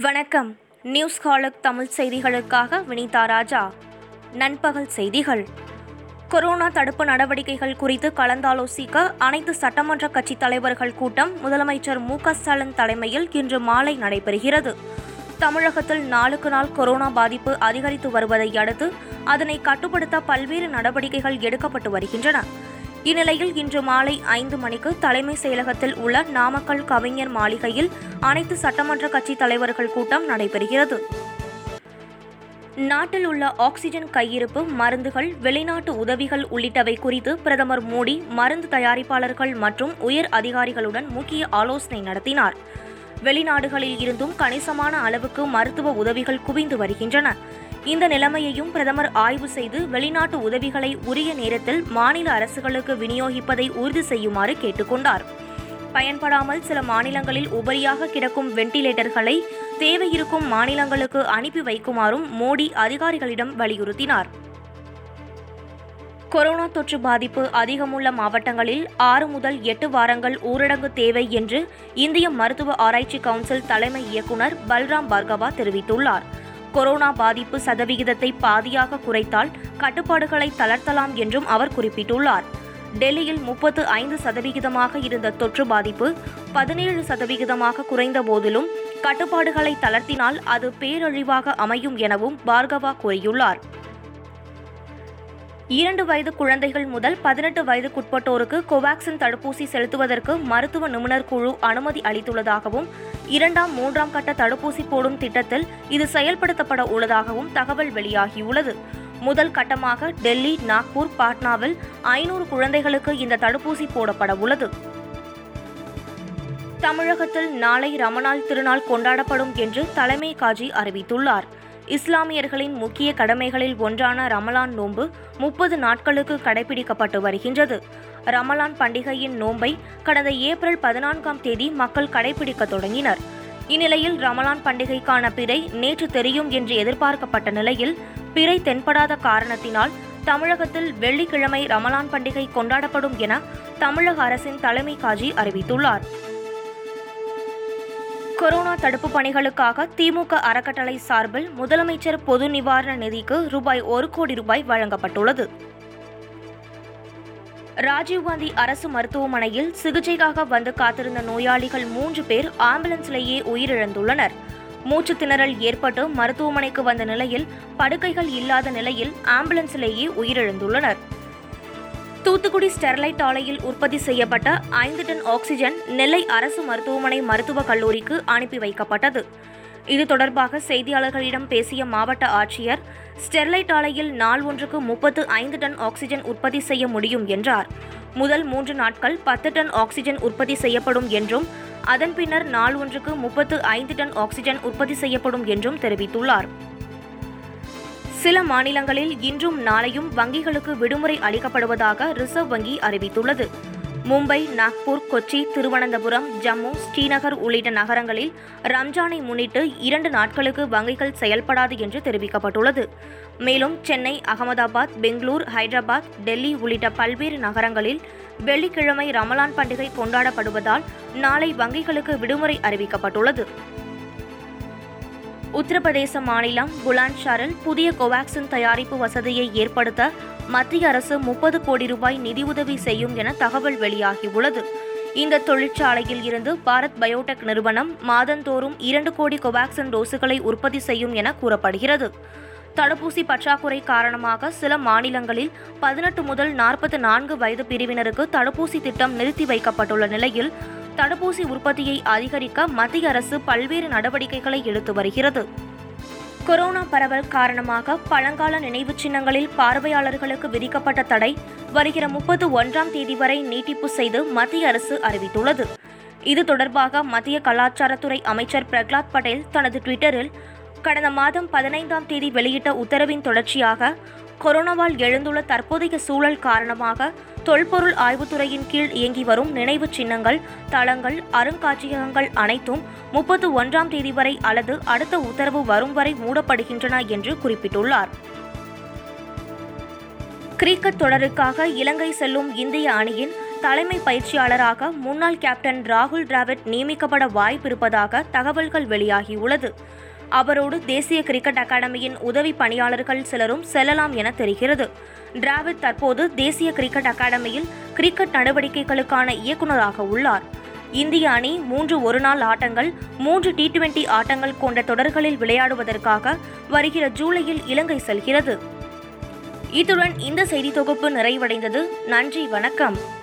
வணக்கம். நியூஸ் ஹாலுக் தமிழ் செய்திகளுக்காக வினிதா ராஜா. நண்பகல் செய்திகள். கொரோனா தடுப்பு நடவடிக்கைகள் குறித்து கலந்தாலோசிக்க அனைத்து சட்டமன்ற கட்சித் தலைவர்கள் கூட்டம் முதலமைச்சர் மு க ஸ்டாலின் தலைமையில் இன்று மாலை நடைபெறுகிறது. தமிழகத்தில் நாளுக்கு நாள் கொரோனா பாதிப்பு அதிகரித்து வருவதை அடுத்து அதனை கட்டுப்படுத்த பல்வேறு நடவடிக்கைகள் எடுக்கப்பட்டு வருகின்றன. இந்நிலையில் இன்று மாலை ஐந்து மணிக்கு தலைமை செயலகத்தில் உள்ள நாமக்கல் கவிஞர் மாளிகையில் அனைத்து சட்டமன்ற கட்சித் தலைவர்கள் கூட்டம் நடைபெறுகிறது. நாட்டில் உள்ள ஆக்சிஜன் கையிருப்பு மருந்துகள் வெளிநாட்டு உதவிகள் உள்ளிட்டவை குறித்து பிரதமர் மோடி மருந்து தயாரிப்பாளர்கள் மற்றும் உயர் அதிகாரிகளுடன் முக்கிய ஆலோசனை நடத்தினார். வெளிநாடுகளில் இருந்தும் கணிசமான அளவுக்கு மருத்துவ உதவிகள் குவிந்து வருகின்றன. இந்த நிலைமையையும் பிரதமர் ஆய்வு செய்து வெளிநாட்டு உதவிகளை உரிய நேரத்தில் மாநில அரசுகளுக்கு விநியோகிப்பதை உறுதி செய்யுமாறு கேட்டுக்கொண்டார். பயன்படாமல் சில மாநிலங்களில் உபரியாக கிடக்கும் வெண்டிலேட்டர்களை தேவையிருக்கும் மாநிலங்களுக்கு அனுப்பி வைக்குமாறும் மோடி அதிகாரிகளிடம் வலியுறுத்தினார். கொரோனா தொற்று பாதிப்பு அதிகமுள்ள மாவட்டங்களில் ஆறு முதல் எட்டு வாரங்கள் ஊரடங்கு தேவை என்று இந்திய மருத்துவ ஆராய்ச்சி கவுன்சில் தலைமை இயக்குநர் பல்ராம் பார்கவா தெரிவித்துள்ளார். கொரோனா பாதிப்பு சதவிகிதத்தை பாதியாக குறைத்தால் கட்டுப்பாடுகளை தளர்த்தலாம் என்றும் அவர் குறிப்பிட்டுள்ளார். டெல்லியில் முப்பத்து ஐந்து சதவிகிதமாக இருந்த தொற்று பாதிப்பு பதினேழு சதவிகிதமாக குறைந்த போதிலும் கட்டுப்பாடுகளை தளர்த்தினால் அது பேரழிவாக அமையும் எனவும் பார்கவா கூறியுள்ளார். இரண்டு வயது குழந்தைகள் முதல் பதினெட்டு வயதுக்குட்பட்டோருக்கு கோவாக்சின் தடுப்பூசி செலுத்துவதற்கு மருத்துவ நிபுணர் குழு அனுமதி அளித்துள்ளதாகவும் இரண்டாம் மூன்றாம் கட்ட தடுப்பூசி போடும் திட்டத்தில் இது செயல்படுத்தப்பட உள்ளதாகவும் தகவல் வெளியாகியுள்ளது. முதல் கட்டமாக டெல்லி நாக்பூர் பாட்னாவில் ஐநூறு குழந்தைகளுக்கு இந்த தடுப்பூசி போடப்பட உள்ளது. தமிழகத்தில் நாளை ரமணாள் திருநாள் கொண்டாடப்படும் என்று தலைமை காஜி அறிவித்துள்ளார். இஸ்லாமியர்களின் முக்கிய கடமைகளில் ஒன்றான ரமலான் நோன்பு முப்பது நாட்களுக்கு கடைபிடிக்கப்பட்டு வருகின்றது. ரமலான் பண்டிகையின் நோன்பை கடந்த ஏப்ரல் பதினான்காம் தேதி மக்கள் கடைபிடிக்க தொடங்கினர். இந்நிலையில் ரமலான் பண்டிகைக்கான பிறை நேற்று தெரியும் என்று எதிர்பார்க்கப்பட்ட நிலையில் பிறை தென்படாத காரணத்தினால் தமிழகத்தில் வெள்ளிக்கிழமை ரமலான் பண்டிகை கொண்டாடப்படும் என தமிழக அரசின் தலைமை காஜி அறிவித்துள்ளார். கொரோனா தடுப்பு பணிகளுக்காக திமுக அறக்கட்டளை சார்பில் முதலமைச்சர் பொது நிவாரண நிதிக்கு ரூபாய் ஒரு கோடி ரூபாய் வழங்கப்பட்டுள்ளது. ராஜீவ்காந்தி அரசு மருத்துவமனையில் சிகிச்சைக்காக வந்து காத்திருந்த நோயாளிகள் மூன்று பேர் ஆம்புலன்ஸ்லேயே உயிரிழந்துள்ளனர். மூச்சு திணறல் ஏற்பட்டு மருத்துவமனைக்கு வந்த நிலையில் படுக்கைகள் இல்லாத நிலையில் ஆம்புலன்ஸிலேயே உயிரிழந்துள்ளனர். தூத்துக்குடி ஸ்டெர்லைட் ஆலையில் உற்பத்தி செய்யப்பட்ட ஐந்து டன் ஆக்சிஜன் நெல்லை அரசு மருத்துவமனை மருத்துவக் கல்லூரிக்கு அனுப்பி வைக்கப்பட்டது. இது தொடர்பாக செய்தியாளர்களிடம் பேசிய மாவட்ட ஆட்சியர் ஸ்டெர்லைட் ஆலையில் நாள் ஒன்றுக்கு முப்பத்து ஐந்து டன் ஆக்சிஜன் உற்பத்தி செய்ய முடியும் என்றார். முதல் மூன்று நாட்கள் பத்து டன் ஆக்சிஜன் உற்பத்தி செய்யப்படும் என்றும் அதன் பின்னர் நாள் ஒன்றுக்கு முப்பத்து ஐந்து டன் ஆக்சிஜன் உற்பத்தி செய்யப்படும் என்றும் தெரிவித்துள்ளார். சில மாநிலங்களில் இன்றும் நாளையும் வங்கிகளுக்கு விடுமுறை அளிக்கப்படுவதாக ரிசர்வ் வங்கி அறிவித்துள்ளது. மும்பை நாக்பூர் கொச்சி திருவனந்தபுரம் ஜம்மு ஸ்ரீநகர் உள்ளிட்ட நகரங்களில் ரம்ஜானை முன்னிட்டு இரண்டு நாட்களுக்கு வங்கிகள் செயல்படாது என்று தெரிவிக்கப்பட்டுள்ளது. மேலும் சென்னை அகமதாபாத் பெங்களூர் ஹைதராபாத் டெல்லி உள்ளிட்ட பல்வேறு நகரங்களில் வெள்ளிக்கிழமை ரமலான் பண்டிகை கொண்டாடப்படுவதால் நாளை வங்கிகளுக்கு விடுமுறை அறிவிக்கப்பட்டுள்ளது. உத்தரப்பிரதேச மாநிலம் புலான்ஷாரில் புதிய கோவாக்சின் தயாரிப்பு வசதியை ஏற்படுத்த மத்திய அரசு முப்பது கோடி ரூபாய் நிதியுதவி செய்யும் என தகவல் வெளியாகியுள்ளது. இந்த தொழிற்சாலையில் இருந்து பாரத் பயோடெக் நிறுவனம் மாதந்தோறும் இரண்டு கோடி கோவாக்சின் டோஸுகளை உற்பத்தி செய்யும் என கூறப்படுகிறது. தடுப்பூசி பற்றாக்குறை காரணமாக சில மாநிலங்களில் பதினெட்டு முதல் நாற்பத்தி நான்கு வயது பிரிவினருக்கு தடுப்பூசி திட்டம் நிறுத்தி வைக்கப்பட்டுள்ள நிலையில் தடுப்பூசி உற்பத்தியை அதிகரிக்க மத்திய அரசு பல்வேறு நடவடிக்கைகளை எடுத்து வருகிறது. கொரோனா பரவல் காரணமாக பழங்கால நினைவுச் சின்னங்களில் பார்வையாளர்களுக்கு விதிக்கப்பட்ட தடை வருகிற முப்பது ஒன்றாம் தேதி வரை நீட்டிப்பு செய்து மத்திய அரசு அறிவித்துள்ளது. இது தொடர்பாக மத்திய கலாச்சாரத்துறை அமைச்சர் பிரகலாத் பட்டேல் தனது ட்விட்டரில் கடந்த மாதம் பதினைந்தாம் தேதி வெளியிட்ட உத்தரவின் தொடர்ச்சியாக கொரோனாவால் எழுந்துள்ள தற்போதைய சூழல் காரணமாக தொல்பொருள் ஆய்வுத்துறையின் கீழ் இயங்கி வரும் நினைவு சின்னங்கள் தளங்கள் அருங்காட்சியகங்கள் அனைத்தும் முப்பத்து ஒன்றாம் தேதி வரை அல்லது அடுத்த உத்தரவு வரும் வரை மூடப்படுகின்றன என்று குறிப்பிட்டுள்ளார். கிரிக்கெட் தொடருக்காக இலங்கை செல்லும் இந்திய அணியின் தலைமை பயிற்சியாளராக முன்னாள் கேப்டன் ராகுல் டிராவிட் நியமிக்கப்பட வாய்ப்பிருப்பதாக தகவல்கள் வெளியாகியுள்ளது. அவரோடு தேசிய கிரிக்கெட் அகாடமியின் உதவி பணியாளர்கள் சிலரும் செல்லலாம் என தெரிகிறது. டிராவிட் தற்போது தேசிய கிரிக்கெட் அகாடமியில் கிரிக்கெட் நடவடிக்கைகளுக்கான இயக்குநராக உள்ளார். இந்திய அணி மூன்று ஒருநாள் ஆட்டங்கள் மூன்று டி டுவெண்டி ஆட்டங்கள் கொண்ட தொடர்களில் விளையாடுவதற்காக வருகிற ஜூலையில் இலங்கை செல்கிறது. இத்துடன் இந்த செய்தி தொகுப்பு நிறைவடைந்தது. நன்றி வணக்கம்.